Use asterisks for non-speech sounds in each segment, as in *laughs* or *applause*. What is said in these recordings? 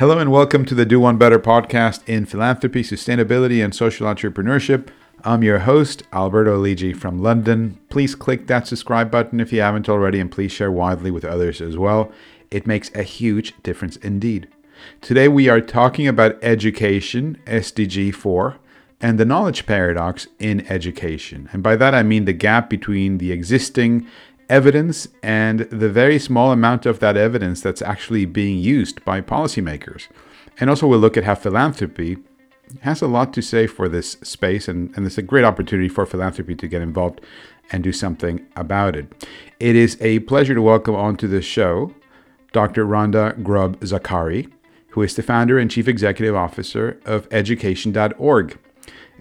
Hello and welcome to the Do One Better podcast in philanthropy, sustainability, and social entrepreneurship. I'm your host, Alberto Lidji from London. Please click that subscribe button if you haven't already, and please share widely with others as well. It makes a huge difference indeed. Today we are talking about education, SDG 4, and the knowledge paradox in education. And by that I mean the gap between the existing evidence and the very small amount of that evidence that's actually being used by policymakers. And also, we'll look at how philanthropy has a lot to say for this space, and, and it's a great opportunity for philanthropy to get involved and do something about it. It is a pleasure to welcome onto the show Dr. Randa Grob-Zakhary, who is the founder and chief executive officer of education.org.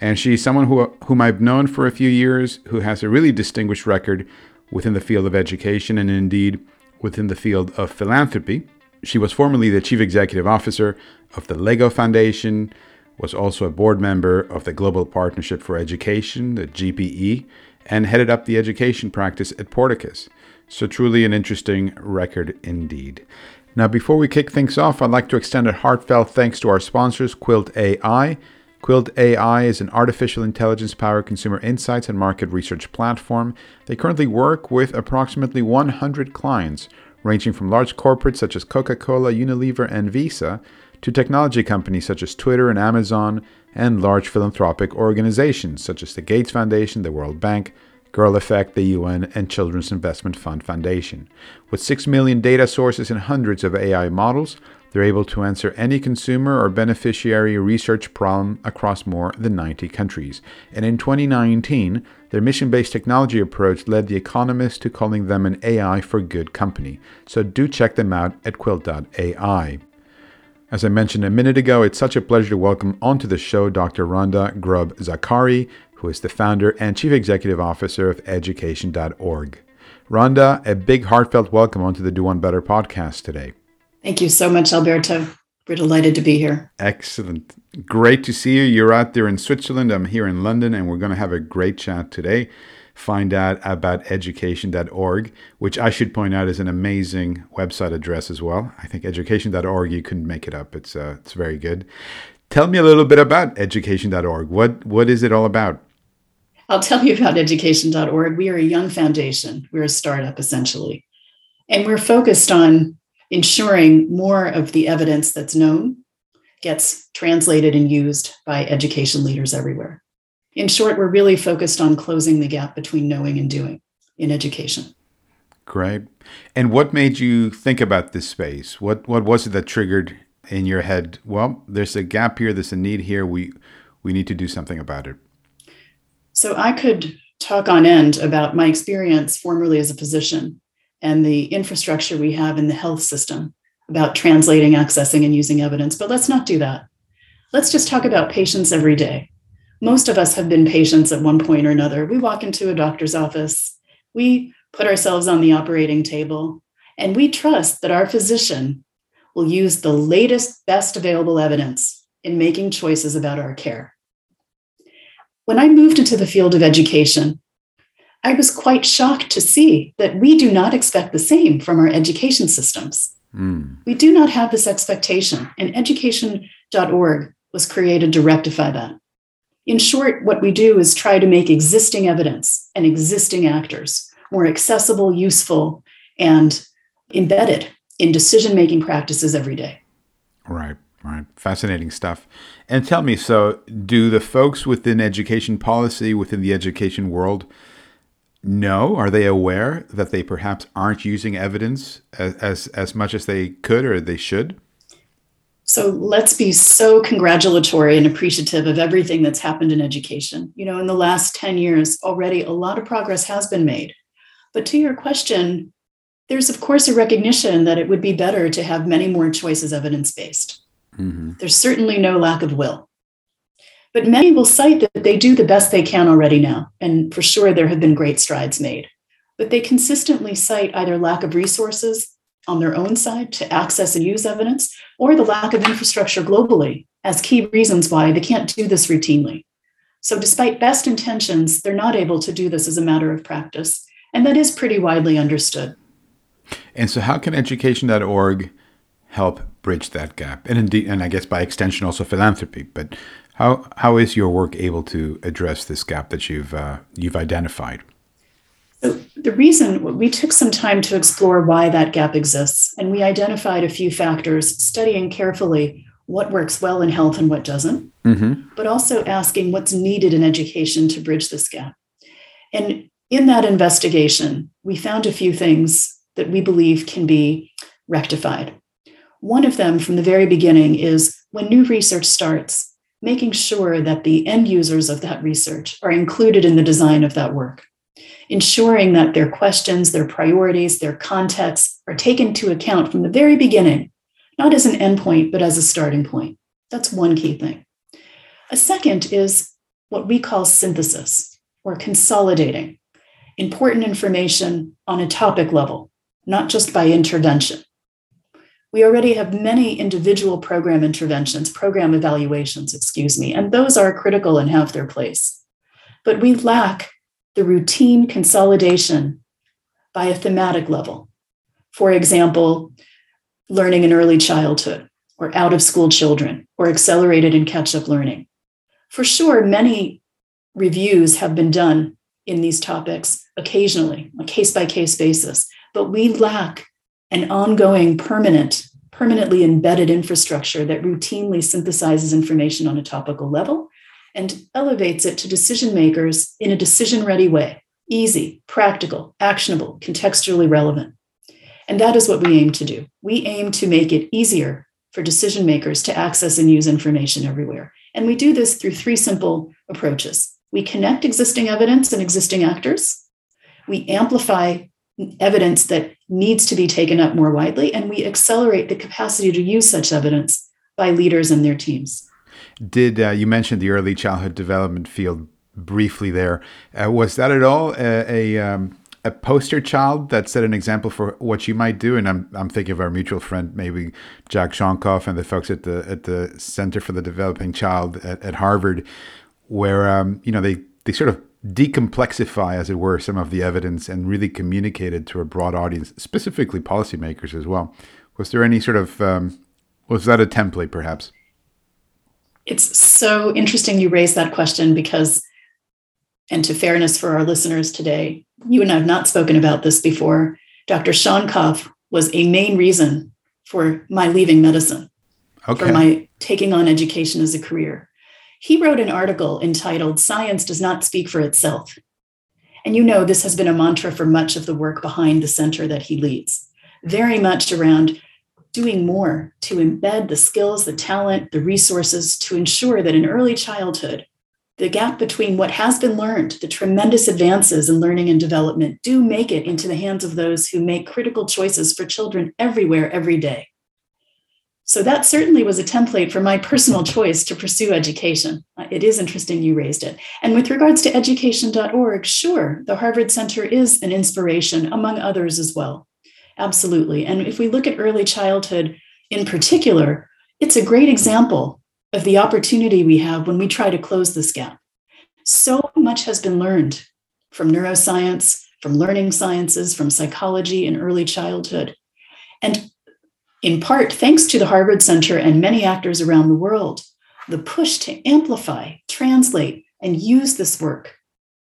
And she's someone who, whom I've known for a few years, who has a really distinguished record within the field of education and indeed within the field of philanthropy. She was formerly the chief executive officer of the Lego Foundation, was also a board member of the Global Partnership for Education, the GPE, and headed up the education practice at Porticus. So, truly an interesting record indeed. Now, before we kick things off, I'd like to extend a heartfelt thanks to our sponsors, Quilt AI Quilt AI is an artificial intelligence powered consumer insights and market research platform. They currently work with approximately 100 clients, ranging from large corporates such as Coca Cola, Unilever, and Visa, to technology companies such as Twitter and Amazon, and large philanthropic organizations such as the Gates Foundation, the World Bank, Girl Effect, the UN, and Children's Investment Fund Foundation. With 6 million data sources and hundreds of AI models, they're able to answer any consumer or beneficiary research problem across more than 90 countries. And in 2019, their mission based technology approach led The Economist to calling them an AI for good company. So do check them out at quilt.ai. As I mentioned a minute ago, it's such a pleasure to welcome onto the show Dr. Randa Grob-Zakhary, who is the founder and chief executive officer of education.org. Randa, a big heartfelt welcome onto the Do One Better podcast today. Thank you so much, Alberto. We're delighted to be here. Excellent. Great to see you. You're out there in Switzerland. I'm here in London, and we're going to have a great chat today. Find out about education.org, which I should point out is an amazing website address as well. I think education.org, you couldn't make it up. It's, uh, it's very good. Tell me a little bit about education.org. What, what is it all about? I'll tell you about education.org. We are a young foundation, we're a startup essentially. And we're focused on ensuring more of the evidence that's known gets translated and used by education leaders everywhere. In short, we're really focused on closing the gap between knowing and doing in education. Great. And what made you think about this space? What what was it that triggered in your head? Well, there's a gap here, there's a need here. We we need to do something about it. So I could talk on end about my experience formerly as a physician and the infrastructure we have in the health system about translating, accessing, and using evidence. But let's not do that. Let's just talk about patients every day. Most of us have been patients at one point or another. We walk into a doctor's office, we put ourselves on the operating table, and we trust that our physician will use the latest, best available evidence in making choices about our care. When I moved into the field of education, I was quite shocked to see that we do not expect the same from our education systems. Mm. We do not have this expectation, and education.org was created to rectify that. In short, what we do is try to make existing evidence and existing actors more accessible, useful, and embedded in decision making practices every day. Right, right. Fascinating stuff. And tell me so, do the folks within education policy, within the education world, know? Are they aware that they perhaps aren't using evidence as, as, as much as they could or they should? So let's be so congratulatory and appreciative of everything that's happened in education. You know, in the last 10 years, already a lot of progress has been made. But to your question, there's of course a recognition that it would be better to have many more choices evidence based. Mm-hmm. There's certainly no lack of will. But many will cite that they do the best they can already now. And for sure, there have been great strides made. But they consistently cite either lack of resources on their own side to access and use evidence, or the lack of infrastructure globally as key reasons why they can't do this routinely. So, despite best intentions, they're not able to do this as a matter of practice. And that is pretty widely understood. And so, how can education.org help bridge that gap, and indeed, and I guess by extension also philanthropy. But how how is your work able to address this gap that you've uh, you've identified? So the reason we took some time to explore why that gap exists, and we identified a few factors, studying carefully what works well in health and what doesn't, mm-hmm. but also asking what's needed in education to bridge this gap. And in that investigation, we found a few things that we believe can be rectified. One of them from the very beginning is when new research starts, making sure that the end users of that research are included in the design of that work, ensuring that their questions, their priorities, their contexts are taken into account from the very beginning, not as an endpoint, but as a starting point. That's one key thing. A second is what we call synthesis or consolidating important information on a topic level, not just by intervention. We already have many individual program interventions, program evaluations, excuse me, and those are critical and have their place. But we lack the routine consolidation by a thematic level. For example, learning in early childhood, or out of school children, or accelerated and catch up learning. For sure, many reviews have been done in these topics occasionally, on a case by case basis, but we lack an ongoing, permanent, permanently embedded infrastructure that routinely synthesizes information on a topical level and elevates it to decision makers in a decision ready way easy, practical, actionable, contextually relevant. And that is what we aim to do. We aim to make it easier for decision makers to access and use information everywhere. And we do this through three simple approaches. We connect existing evidence and existing actors. We amplify evidence that needs to be taken up more widely, and we accelerate the capacity to use such evidence by leaders and their teams. Did uh, you mentioned the early childhood development field briefly there? Uh, was that at all a, a, um, a poster child that set an example for what you might do? And I'm I'm thinking of our mutual friend, maybe Jack Shonkoff and the folks at the at the Center for the Developing Child at, at Harvard, where um, you know they they sort of decomplexify, as it were, some of the evidence and really communicate it to a broad audience, specifically policymakers as well. Was there any sort of um, was that a template, perhaps? It's so interesting you raised that question because, and to fairness for our listeners today, you and I have not spoken about this before. Dr. Shonkoff was a main reason for my leaving medicine, okay. for my taking on education as a career. He wrote an article entitled Science Does Not Speak for Itself. And you know, this has been a mantra for much of the work behind the center that he leads, very much around doing more to embed the skills, the talent, the resources to ensure that in early childhood, the gap between what has been learned, the tremendous advances in learning and development, do make it into the hands of those who make critical choices for children everywhere, every day. So that certainly was a template for my personal choice to pursue education. Uh, it is interesting you raised it. And with regards to education.org, sure, the Harvard Center is an inspiration, among others as well. Absolutely. And if we look at early childhood in particular, it's a great example of the opportunity we have when we try to close this gap. So much has been learned from neuroscience, from learning sciences, from psychology in early childhood. And in part, thanks to the Harvard Center and many actors around the world, the push to amplify, translate, and use this work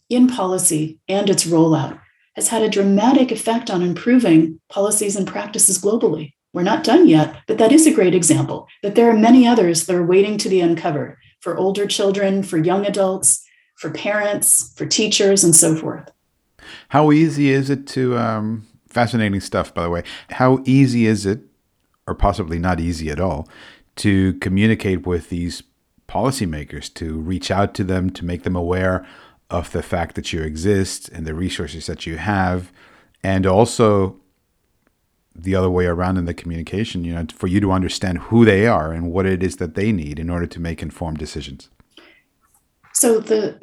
in policy and its rollout has had a dramatic effect on improving policies and practices globally. We're not done yet, but that is a great example that there are many others that are waiting to be uncovered for older children, for young adults, for parents, for teachers, and so forth. How easy is it to, um, fascinating stuff, by the way, how easy is it or possibly not easy at all, to communicate with these policymakers, to reach out to them, to make them aware of the fact that you exist and the resources that you have, and also the other way around in the communication, you know, for you to understand who they are and what it is that they need in order to make informed decisions. So the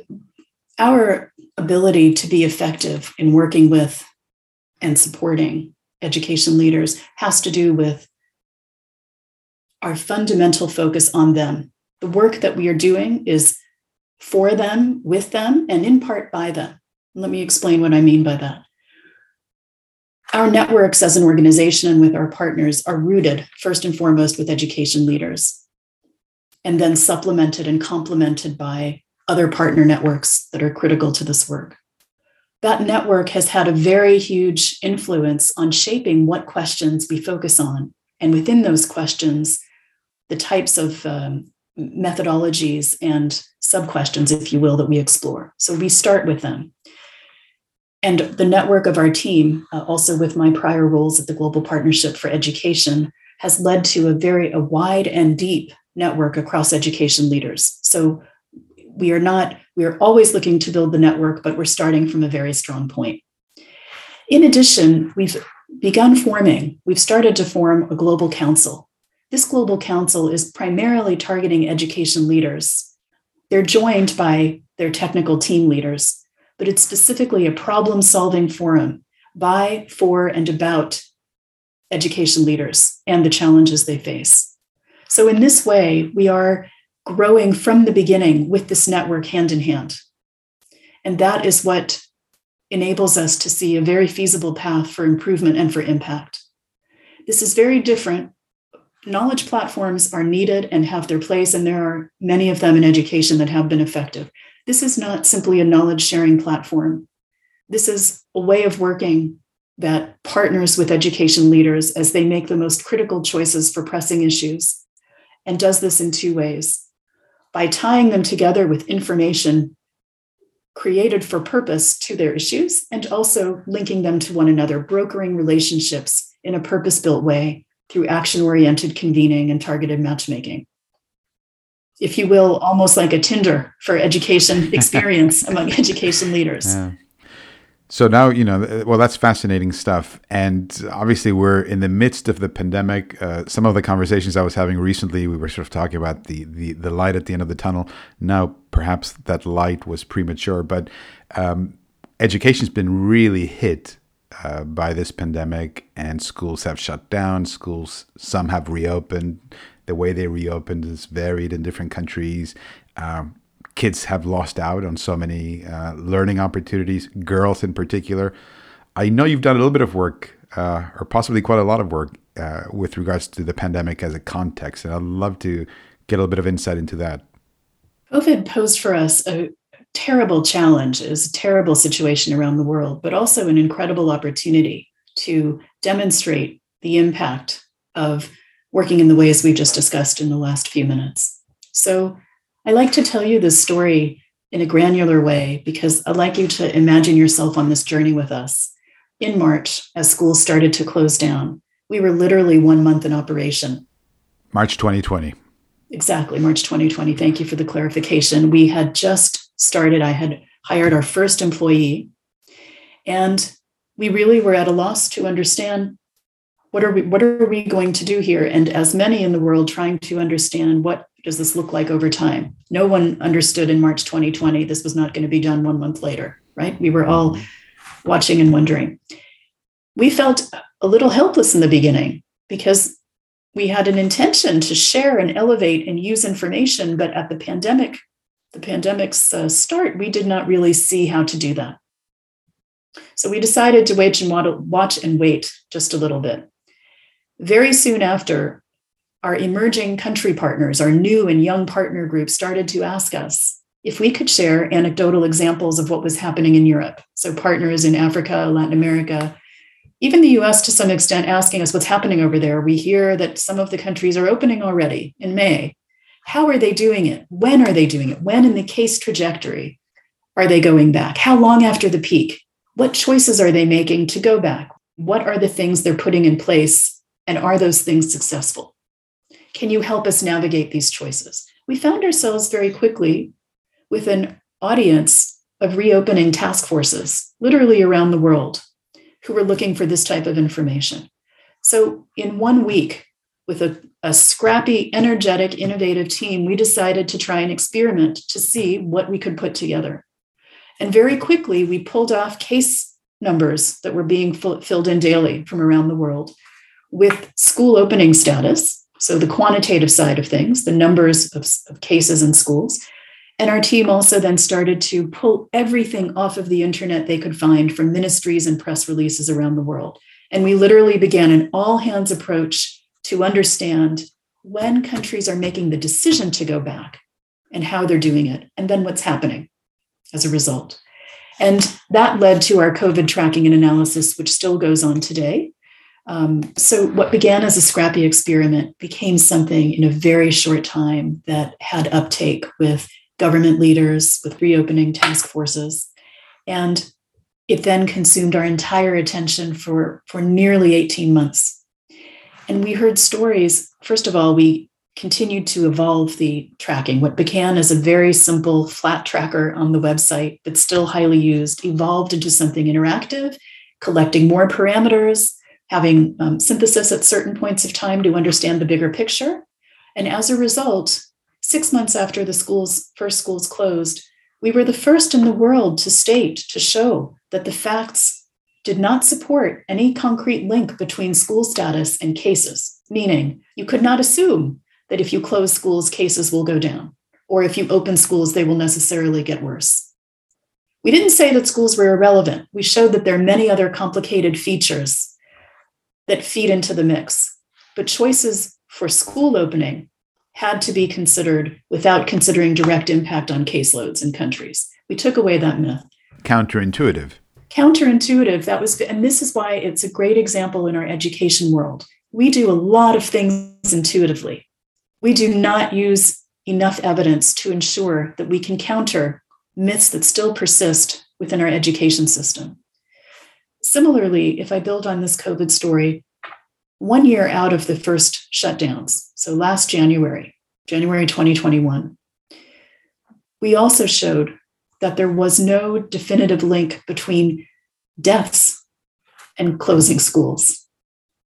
our ability to be effective in working with and supporting education leaders has to do with our fundamental focus on them. The work that we are doing is for them, with them, and in part by them. Let me explain what I mean by that. our networks as an organization and with our partners are rooted first and foremost with education leaders, and then supplemented and complemented by other partner networks that are critical to this work. That network has had a very huge influence on shaping what questions we focus on. And within those questions, the types of um, methodologies and sub questions, if you will, that we explore. So we start with them. And the network of our team, uh, also with my prior roles at the Global Partnership for Education, has led to a very a wide and deep network across education leaders. So we are not, we are always looking to build the network, but we're starting from a very strong point. In addition, we've begun forming, we've started to form a global council. This global council is primarily targeting education leaders. They're joined by their technical team leaders, but it's specifically a problem solving forum by, for, and about education leaders and the challenges they face. So, in this way, we are growing from the beginning with this network hand in hand. And that is what enables us to see a very feasible path for improvement and for impact. This is very different. Knowledge platforms are needed and have their place, and there are many of them in education that have been effective. This is not simply a knowledge sharing platform. This is a way of working that partners with education leaders as they make the most critical choices for pressing issues and does this in two ways by tying them together with information created for purpose to their issues and also linking them to one another, brokering relationships in a purpose built way through action oriented convening and targeted matchmaking. If you will, almost like a Tinder for education *laughs* experience among education leaders. Yeah. So now, you know, well, that's fascinating stuff. And obviously, we're in the midst of the pandemic. Uh, some of the conversations I was having recently, we were sort of talking about the, the, the light at the end of the tunnel. Now, perhaps that light was premature, but um, education's been really hit uh, by this pandemic, and schools have shut down. Schools, some have reopened. The way they reopened is varied in different countries. Um, kids have lost out on so many uh, learning opportunities, girls in particular. I know you've done a little bit of work, uh, or possibly quite a lot of work, uh, with regards to the pandemic as a context, and I'd love to get a little bit of insight into that. COVID posed for us a terrible challenge, it was a terrible situation around the world, but also an incredible opportunity to demonstrate the impact of working in the ways we just discussed in the last few minutes. So, I like to tell you this story in a granular way because I'd like you to imagine yourself on this journey with us. In March, as schools started to close down, we were literally one month in operation. March 2020. Exactly, March 2020. Thank you for the clarification. We had just started, I had hired our first employee, and we really were at a loss to understand what are we what are we going to do here and as many in the world trying to understand what does this look like over time? No one understood in March 2020 this was not going to be done one month later, right? We were all watching and wondering. We felt a little helpless in the beginning because we had an intention to share and elevate and use information, but at the pandemic, the pandemic's uh, start, we did not really see how to do that. So we decided to wait and watch and wait just a little bit. Very soon after, our emerging country partners, our new and young partner groups started to ask us if we could share anecdotal examples of what was happening in Europe. So, partners in Africa, Latin America, even the US to some extent asking us what's happening over there. We hear that some of the countries are opening already in May. How are they doing it? When are they doing it? When in the case trajectory are they going back? How long after the peak? What choices are they making to go back? What are the things they're putting in place? And are those things successful? Can you help us navigate these choices? We found ourselves very quickly with an audience of reopening task forces, literally around the world, who were looking for this type of information. So, in one week, with a, a scrappy, energetic, innovative team, we decided to try and experiment to see what we could put together. And very quickly, we pulled off case numbers that were being filled in daily from around the world with school opening status so the quantitative side of things, the numbers of, of cases in schools. And our team also then started to pull everything off of the internet they could find from ministries and press releases around the world. And we literally began an all hands approach to understand when countries are making the decision to go back and how they're doing it, and then what's happening as a result. And that led to our COVID tracking and analysis, which still goes on today. Um, so, what began as a scrappy experiment became something in a very short time that had uptake with government leaders, with reopening task forces. And it then consumed our entire attention for, for nearly 18 months. And we heard stories. First of all, we continued to evolve the tracking. What began as a very simple flat tracker on the website, but still highly used, evolved into something interactive, collecting more parameters, having um, synthesis at certain points of time to understand the bigger picture. And as a result, six months after the schools, first schools closed, we were the first in the world to state, to show that the facts did not support any concrete link between school status and cases, meaning you could not assume that if you close schools, cases will go down, or if you open schools, they will necessarily get worse. We didn't say that schools were irrelevant. We showed that there are many other complicated features that feed into the mix. But choices for school opening had to be considered without considering direct impact on caseloads in countries. We took away that myth. Counterintuitive. Counterintuitive. That was, and this is why it's a great example in our education world. We do a lot of things intuitively. We do not use enough evidence to ensure that we can counter myths that still persist within our education system. Similarly, if I build on this COVID story, one year out of the first shutdowns, so last January, January 2021, we also showed that there was no definitive link between deaths and closing schools.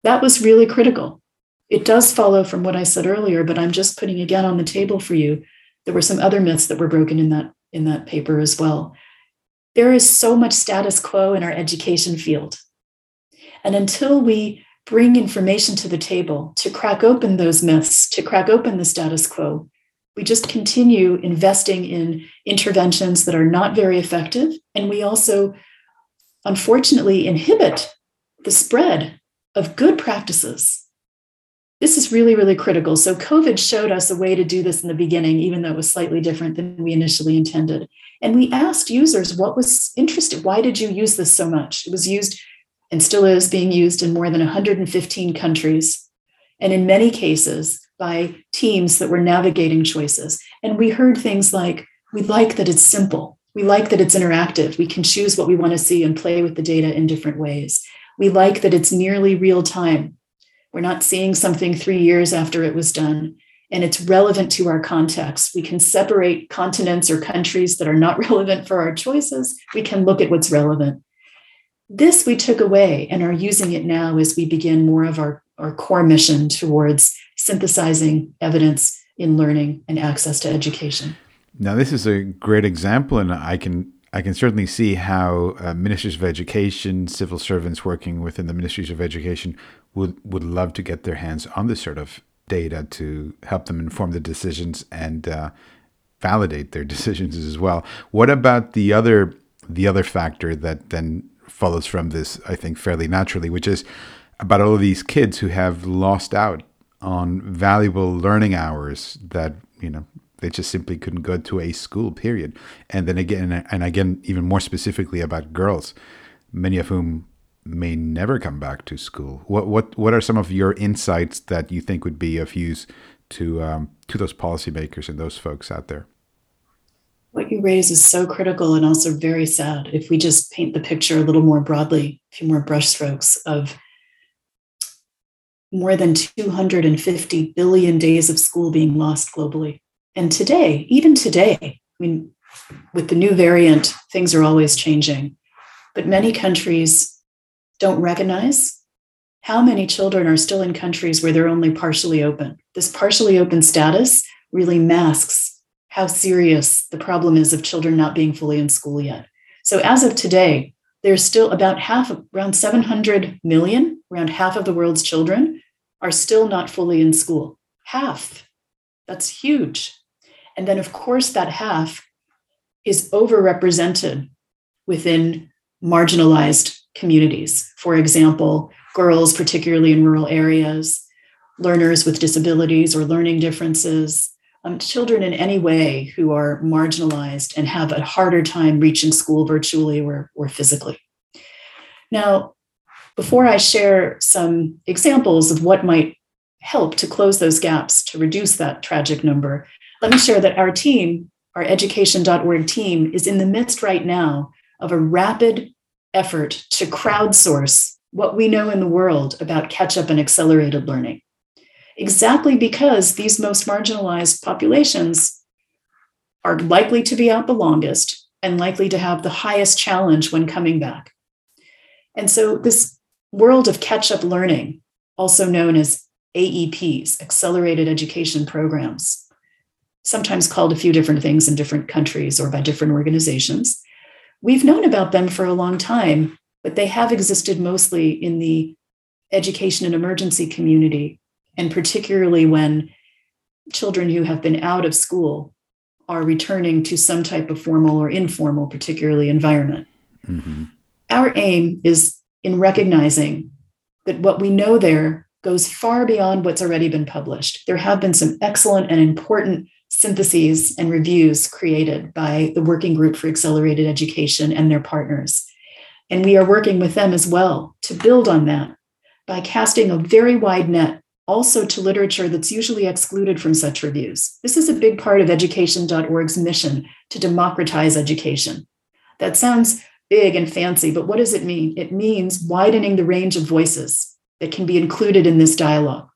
That was really critical. It does follow from what I said earlier, but I'm just putting again on the table for you. There were some other myths that were broken in that in that paper as well there is so much status quo in our education field. And until we bring information to the table to crack open those myths, to crack open the status quo, we just continue investing in interventions that are not very effective. And we also, unfortunately, inhibit the spread of good practices. This is really, really critical. So, COVID showed us a way to do this in the beginning, even though it was slightly different than we initially intended. And we asked users what was interested. Why did you use this so much? It was used and still is being used in more than 115 countries, and in many cases by teams that were navigating choices. And we heard things like, we like that it's simple. We like that it's interactive. We can choose what we want to see and play with the data in different ways. We like that it's nearly real time. We're not seeing something three years after it was done and it's relevant to our context. We can separate continents or countries that are not *laughs* relevant for our choices. We can look at what's relevant. This we took away and are using it now as we begin more of our, our core mission towards synthesizing evidence in learning and access to education. Now, this is a great example, and I can I can certainly see how uh, ministries of education, civil servants working within the ministries of education would would love to get their hands on this sort of data to help them inform the decisions and uh, validate their *laughs* decisions as well. What about the other the other factor that then follows from this? I think fairly naturally, which is about all of these kids who have lost out on valuable learning hours that you know they just simply couldn't go to a school period and then again and again even more specifically about girls many of whom may never come back to school. What what what are some of your insights that you think would be of use to um, to those policymakers and those folks out there? What you raise is so critical and also very sad. If we just paint the picture a little more broadly, a few more brushstrokes of more than 250 billion days of school being lost globally. And today, even today, I mean, with the new variant, things are always changing. But many countries don't recognize how many children are still in countries where they're only partially open. This partially open status really masks how serious the problem is of children not being fully in school yet. So, as of today, there's still about half, around 700 million, around half of the world's children are still not fully in school. Half. That's huge. And then, of course, that half is overrepresented within marginalized communities. For example, girls, particularly in rural areas, learners with disabilities or learning differences, um, children in any way who are marginalized and have a harder time reaching school virtually or, or physically. Now, before I share some examples of what might help to close those gaps to reduce that tragic number, let me share that our team, our education.org team, is in the midst right now of a rapid effort to crowdsource what we know in the world about catch up and accelerated learning. Exactly because these most marginalized populations are likely to be out the longest and likely to have the highest challenge when coming back. And so, this world of catch up learning, also known as AEPs, Accelerated Education Programs, sometimes called a few different things in different countries or by different organizations. We've known about them for a long time, but they have existed mostly in the education and emergency community, and particularly when children who have been out of school are returning to some type of formal or informal, particularly environment. Mm-hmm. Our aim is in recognizing that what we know there goes far beyond what's already been published. There have been some excellent and important syntheses and reviews created by the Working Group for Accelerated Education and their partners. And we are working with them as well to build on that by casting a very wide net also to literature that's usually excluded from such reviews. This is a big part of education.org's mission to democratize education. That sounds big and fancy, but what does it mean? It means widening the range of voices that can be included in this dialogue.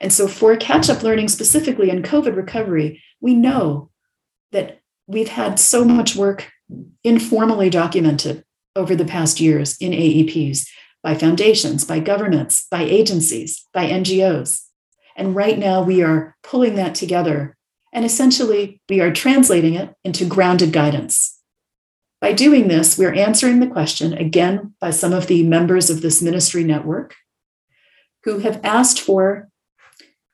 And so, for catch up learning specifically in COVID recovery, we know that we've had so much work informally documented over the past years in AEPs by foundations, by governments, by agencies, by NGOs. And right now, we are pulling that together. And essentially, we are translating it into grounded guidance by doing this, we're answering the question again by some of the members of this ministry network who have asked for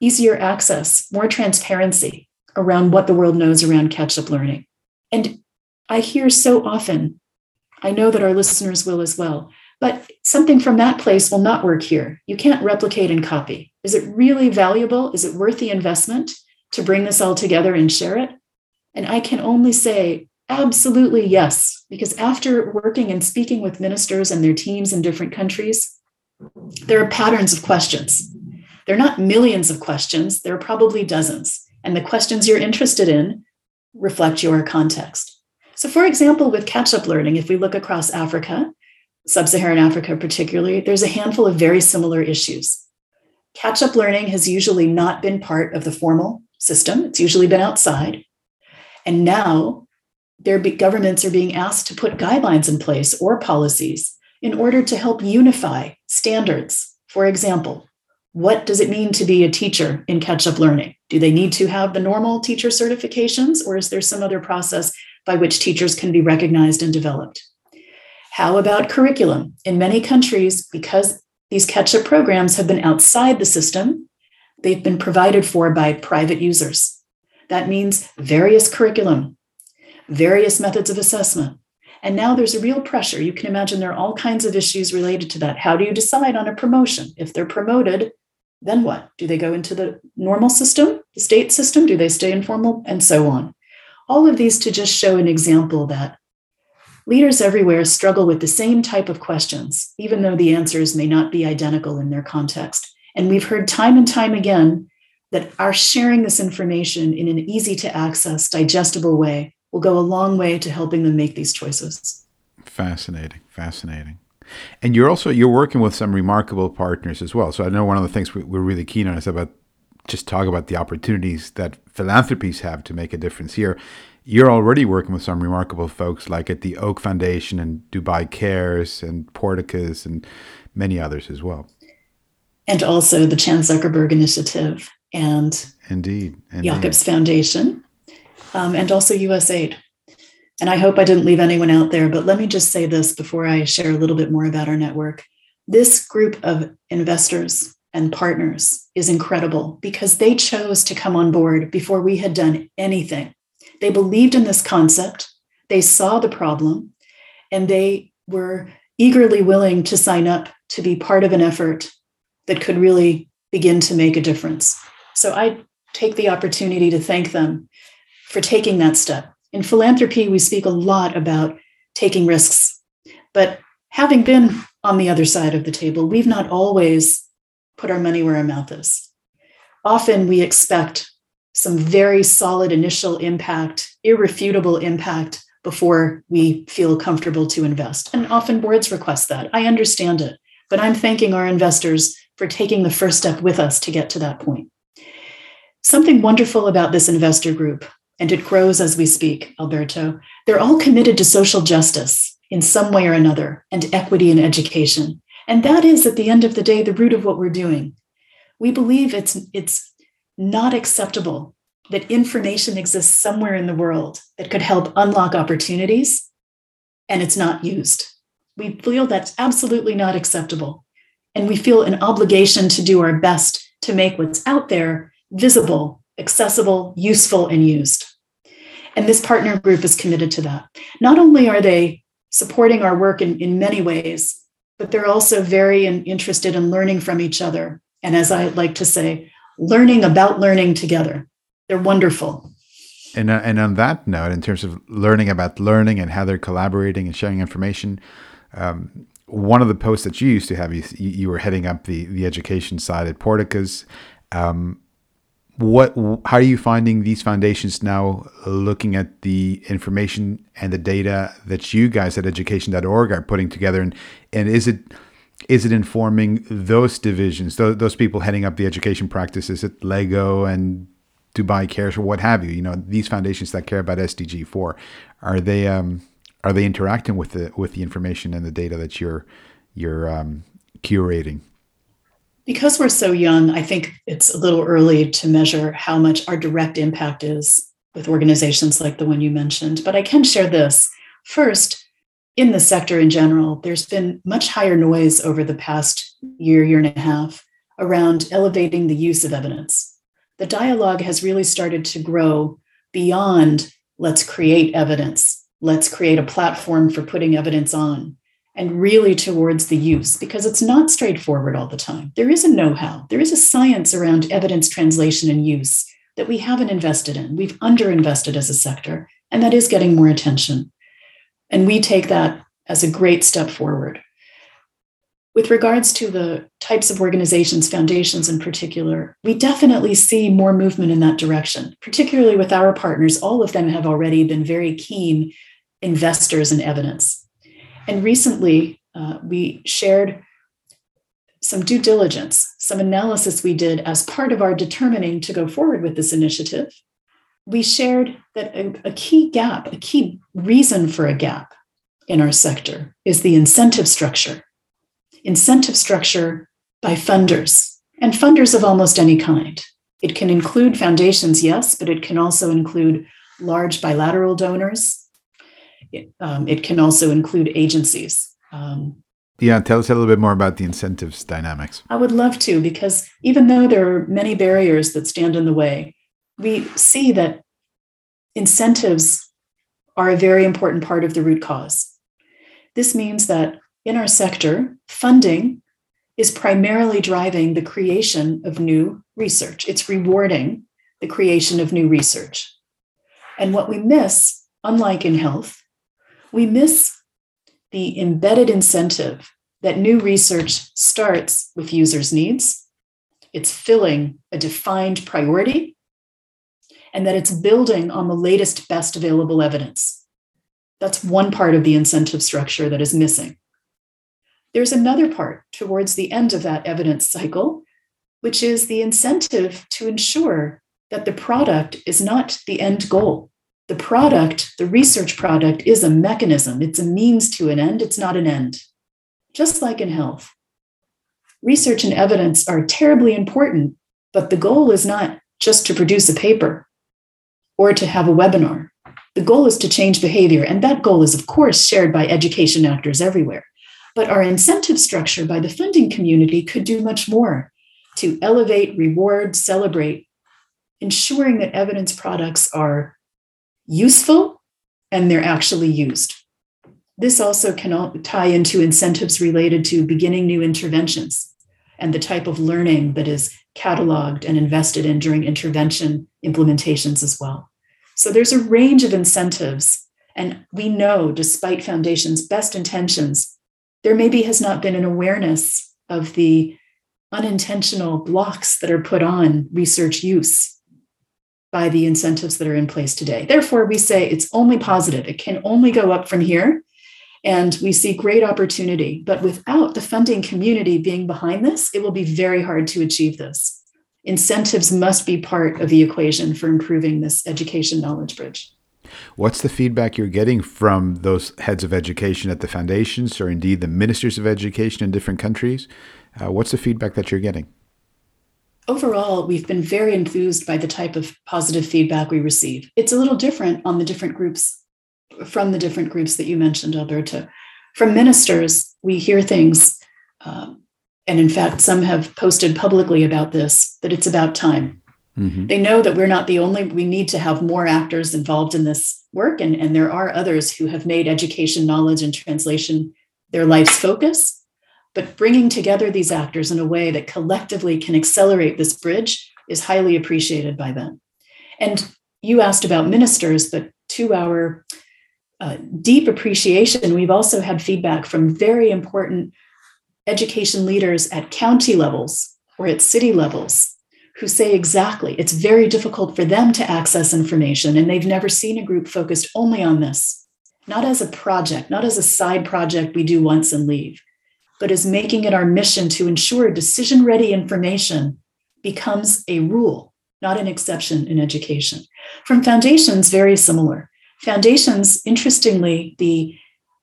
easier access, more transparency around what the world knows around catch up learning. And I hear so often, I know that our listeners will as well, but something from that place will not work here. You can't replicate and copy. Is it really valuable? Is it worth the investment to bring this all together and share it? And I can only say, Absolutely, yes. Because after working and speaking with ministers and their teams in different countries, there are patterns of questions. They're not millions of questions, there are probably dozens. And the questions you're interested in reflect your context. So, for example, with catch up learning, if we look across Africa, sub Saharan Africa particularly, there's a handful of very similar issues. Catch up learning has usually not been part of the formal system, it's usually been outside. And now their governments are being asked to put guidelines in place or policies in order to help unify standards. For example, what does it mean to be a teacher in catch up learning? Do they need to have the normal teacher certifications, or is there some other process by which teachers can be recognized and developed? How about curriculum? In many countries, because these catch up programs have been outside the system, they've been provided for by private users. That means various curriculum various methods of assessment. And now there's a real pressure. You can imagine there are all kinds of issues related to that. How do you decide on a promotion? If they're promoted, then what? Do they go into the normal system, the state system? Do they stay informal? And so on. All of these to just show an example that leaders everywhere struggle with the same type of questions, even though the answers may not be identical in their context. And we've heard time and time again that our sharing this information in an easy to access, digestible way will go a long way to helping them make these choices. Fascinating, fascinating. And you're also you're working with some remarkable partners as well. So I know one of the things we're really keen on is about just talk about the opportunities that philanthropies have to make a difference here. You're already working with some remarkable folks like at the Oak Foundation and Dubai Cares and Porticus and many others as well. And also the Chan Zuckerberg Initiative and indeed, indeed. Jacobs Foundation um, and also USAID. And I hope I didn't leave anyone out there, but let me just say this before I share a little bit more about our network. This group of investors and partners is incredible because they chose to come on board before we had done anything. They believed in this concept, they saw the problem, and they were eagerly willing to sign up to be part of an effort that could really begin to make a difference. So I take the opportunity to thank them for taking that step. In philanthropy, we speak a lot about taking risks, but having been on the other side of the table, we've not always put our money where our mouth is. Often we expect some very solid initial impact, irrefutable impact before we feel comfortable to invest. And often boards request that. I understand it, but I'm thanking our investors for taking the first step with us to get to that point. Something wonderful about this investor group, and it grows as we speak, Alberto, they're all committed to social justice in some way or another and equity in education. And that is, at the end of the day, the root of what we're doing. We believe it's, it's not acceptable that information exists somewhere in the world that could help unlock opportunities and it's not used. We feel that's absolutely not acceptable. And we feel an obligation to do our best to make what's out there visible, accessible, useful, and used. And this partner group is committed to that. Not only are they supporting our work in, in many ways, but they're also very interested in learning from each other. And as I like to say, learning about learning together. They're wonderful. And, uh, and on that note, in terms of learning about learning and how they're collaborating and sharing information, um, one of the posts that you used to have, you, you were heading up the, the education side at Porticus. Um, what how are you finding these foundations now looking at the information and the data that you guys at education.org are putting together and and is it is it informing those divisions, those, those people heading up the education practices at Lego and Dubai Cares or what have you? You know, these foundations that care about SDG four, are they um, are they interacting with the with the information and the data that you're you're um, curating? Because we're so young, I think it's a little early to measure how much our direct impact is with organizations like the one you mentioned. But I can share this. First, in the sector in general, there's been much higher noise over the past year, year and a half around elevating the use of evidence. The dialogue has really started to grow beyond let's create evidence, let's create a platform for putting evidence on, and really towards the use, because it's not straightforward all the time. There is a know how, there is a science around evidence translation and use that we haven't invested in. We've underinvested as a sector, and that is getting more attention. And we take that as a great step forward. With regards to the types of organizations, foundations in particular, we definitely see more movement in that direction, particularly with our partners. All of them have already been very keen investors in evidence. And recently, uh, we shared some due diligence, some analysis we did as part of our determining to go forward with this initiative we shared that a, a, key gap, a key reason for a gap in our sector is the incentive structure. Incentive structure by funders and funders of almost any kind. It can include foundations, yes, but it can also include large bilateral donors. It, um, it can also include agencies. Um, yeah, tell us a little bit more about the incentives dynamics. I would love to, because even though there are many barriers that stand in the way, we see that incentives are a very important part of the root cause. This means that in our sector, funding is primarily driving the creation of new research. It's rewarding the creation of new research. And what we miss, unlike in health, we miss the embedded incentive that new research starts with users' needs. It's filling a defined priority and that it's building on the latest, best available evidence. That's one part of the incentive structure that is missing. There's another part towards the end of that evidence cycle, which is the incentive to ensure that the product is not the end goal. The product, the research product, is a mechanism, it's a means to an end, it's not an end. Just like in health. Research and evidence are terribly important, but the goal is not just to produce a paper or to have a webinar. The goal is to change behavior, and that goal is, of course, shared by education actors everywhere. But our incentive structure by the funding community could do much more to elevate, reward, celebrate, ensuring that evidence products are useful and they're actually used. this also can tie into incentives related to beginning new interventions and the type of learning that is cataloged and invested in during intervention implementations as well. So there's a range of incentives. And we know, despite foundations' best intentions, there maybe has not been an awareness of the unintentional blocks that are put on research use by the incentives that are in place today. Therefore, we say it's only positive, it can only go up from here. And we see great opportunity. But without the funding community being behind this, it will be very hard to achieve this. Incentives must be part of the equation for improving this education knowledge bridge. What's the feedback you're getting from those heads of education at the foundations or indeed the ministers of education in different countries? Uh, what's the feedback that you're getting? Overall, we've been very enthused by the type of positive feedback we receive. It's a little different on the different groups from the different groups that you mentioned, Alberto. From ministers, we hear things, um, and in fact, some have posted publicly about this that it's about time. Mm-hmm. They know that we're not the only, we need to have more actors involved in this work. And, and there are others who have made education, knowledge, and translation their life's focus. But bringing together these actors in a way that collectively can accelerate this bridge is highly appreciated by them. And you asked about ministers, but to our uh, deep appreciation, we've also had feedback from very important education leaders at county levels or at city levels who say exactly it's very difficult for them to access information and they've never seen a group focused only on this, not as a project, not as a side project we do once and leave, but as making it our mission to ensure decision ready information becomes a rule, not an exception in education. From foundations, very similar. Foundations, interestingly, the,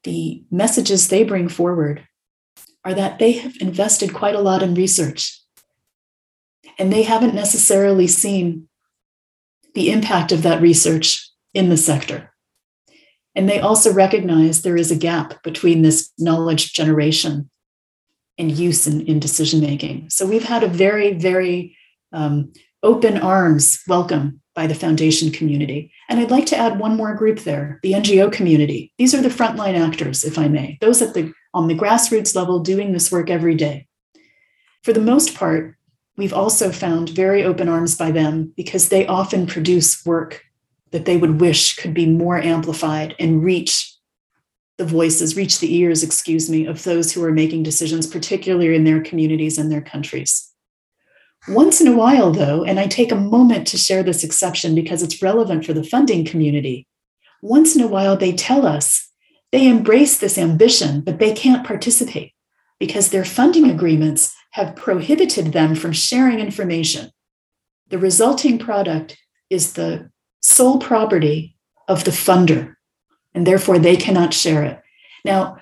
the messages they bring forward are that they have invested quite a lot in research. And they haven't necessarily seen the impact of that research in the sector. And they also recognize there is a gap between this knowledge generation and use in, in decision making. So we've had a very, very um, open arms welcome by the foundation community. And I'd like to add one more group there, the NGO community. These are the frontline actors, if I may, those at the on the grassroots level doing this work every day. For the most part, we've also found very open arms by them because they often produce work that they would wish could be more amplified and reach the voices, reach the ears, excuse me, of those who are making decisions, particularly in their communities and their countries. Once in a while, though, and I take a moment to share this exception because it's relevant for the funding community, once in a while they tell us they embrace this ambition, but they can't participate because their funding agreements have prohibited them from sharing information. The resulting product is the sole property of the funder, and therefore they cannot share it. Now,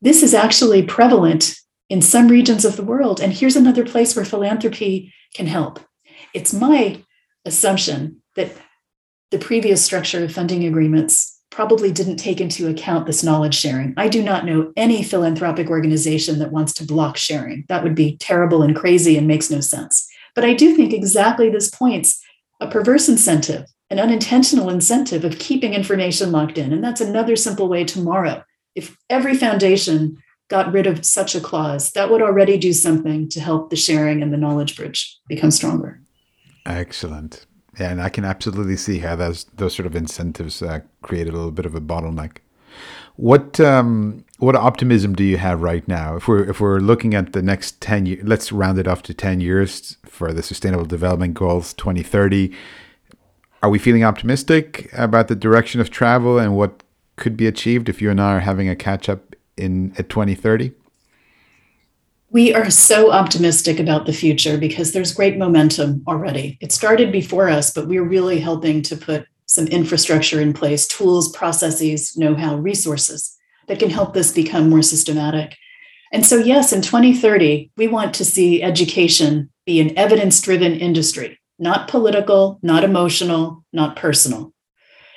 this is actually prevalent in some regions of the world. And here's another place where philanthropy can help. It's my assumption that the previous structure of funding agreements probably didn't take into account this knowledge sharing. I do not know any philanthropic organization that wants to block sharing. That would be terrible and crazy and makes no sense. But I do think exactly this points a perverse incentive, an unintentional incentive of keeping information locked in. And that's another simple way tomorrow. If every foundation got rid of such a clause, that would already do something to help the sharing and the knowledge bridge become stronger. Excellent. Yeah, and I can absolutely see how those those sort of incentives uh, create a little bit of a bottleneck. What um, what optimism do you have right now? If we're if we're looking at the next ten years, let's round it off to ten years for the Sustainable Development Goals twenty thirty. Are we feeling optimistic about the direction of travel and what could be achieved if you and I are having a catch up in at 2030? We are so optimistic about the future because there's great momentum already. It started before us, but we're really helping to put some infrastructure in place, tools, processes, know how, resources that can help this become more systematic. And so, yes, in 2030, we want to see education be an evidence driven industry, not political, not emotional, not personal.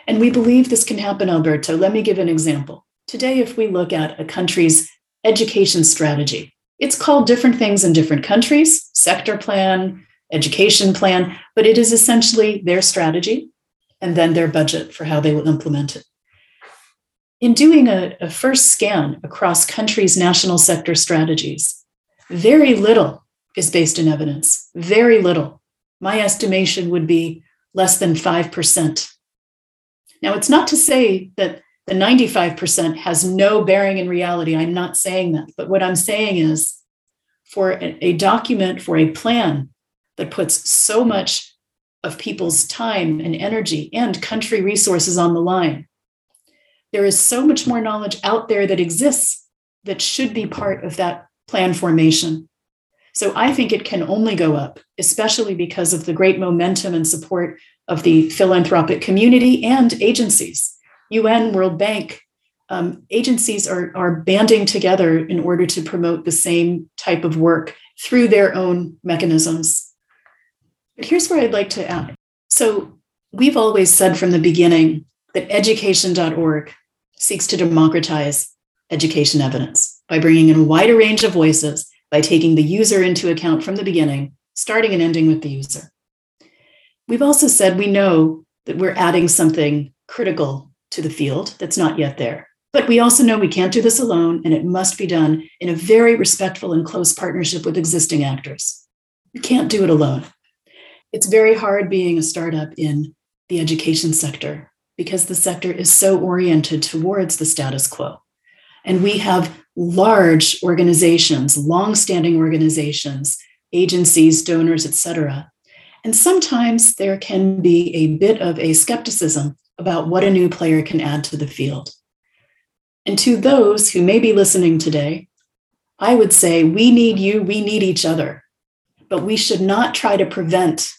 And we believe this can happen, Alberto. Let me give an example. Today, if we look at a country's education strategy, it's called different things in different countries sector plan, education plan, but it is essentially their strategy and then their budget for how they will implement it. in doing a, a first scan across countries' national sector strategies, very little is based in evidence, very little. My estimation would be less than 5%. Now, it's not to say that the 95% has no bearing in reality. I'm not saying that. But what I'm saying is for a, document, for a plan that puts so much of people's time and energy and country resources on the line, there is so much more knowledge out there that exists that should be part of that plan formation. So I think it can only go up, especially because of the great momentum and support of the philanthropic community and agencies. UN, World Bank, um, agencies are, are banding together in order to promote the same type of work through their own mechanisms. But here's where I'd like to add. So, we've always said from the beginning that education.org seeks to democratize education evidence by bringing in a wider range of voices, by taking the user into account from the beginning, starting and ending with the user. We've also said we know that we're adding something critical to the field that's not yet there. But we also know we can't do this alone, and it must be done in a very respectful and close partnership with existing actors. We can't do it alone. It's very hard being a startup in the education sector because the sector is so oriented towards the status quo. And we have large organizations, long-standing organizations, agencies, donors, et cetera. And sometimes there can be a bit of a skepticism about what a new player can add to the field. And to those who may be listening today, I would say we need you, we need each other, but we should not try to prevent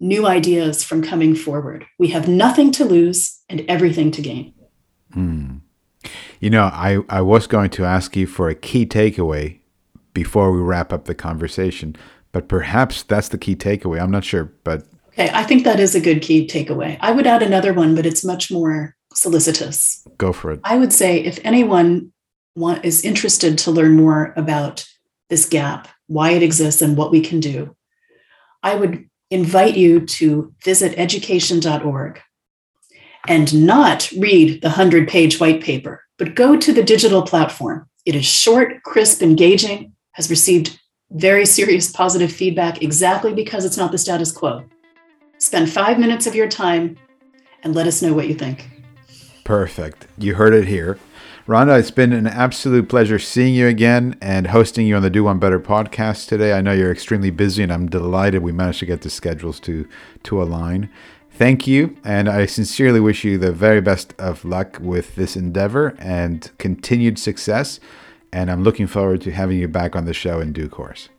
new ideas from coming forward. We have nothing to lose and everything to gain. Hmm. You know, I, I was going to ask you for a key takeaway before we wrap up the conversation, but perhaps that's the key takeaway. I'm not sure, but. Okay, I think that is a good key takeaway. I would add another one, but it's much more solicitous. Go for it. I would say if anyone want, is interested to learn more about this gap, why it exists, and what we can do, I would invite you to visit education.org and not read the 100 page white paper, but go to the digital platform. It is short, crisp, engaging, has received very serious positive feedback exactly because it's not the status quo. Spend five minutes of your time and let us know what you think. Perfect. You heard it here. Randa, it's been an absolute pleasure seeing you again and hosting you on the Do One Better podcast today. I know you're extremely busy, and I'm delighted we managed to get the schedules to to align. Thank you, and I sincerely wish you the very best of luck with this endeavor and continued success. And I'm looking forward to having you back on the show in due course.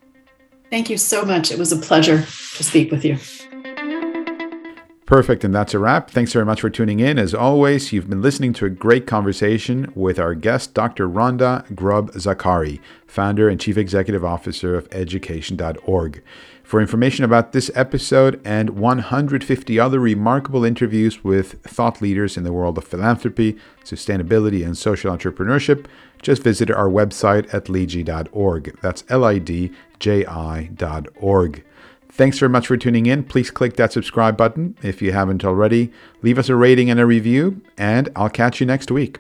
Thank you so much. It was a pleasure to speak with you. Perfect, and that's a wrap. Thanks very much for tuning in. As always, you've been listening to a great conversation with our guest, Dr. Randa Grob-Zakhary, founder and chief executive officer of education.org. For information about this episode and 150 other remarkable interviews with thought leaders in the world of philanthropy, sustainability, and social entrepreneurship, just visit our website at lidji.org. That's L I D J I.org. Thanks very much for tuning in. Please click that subscribe button if you haven't already. Leave us a rating and a review, and I'll catch you next week.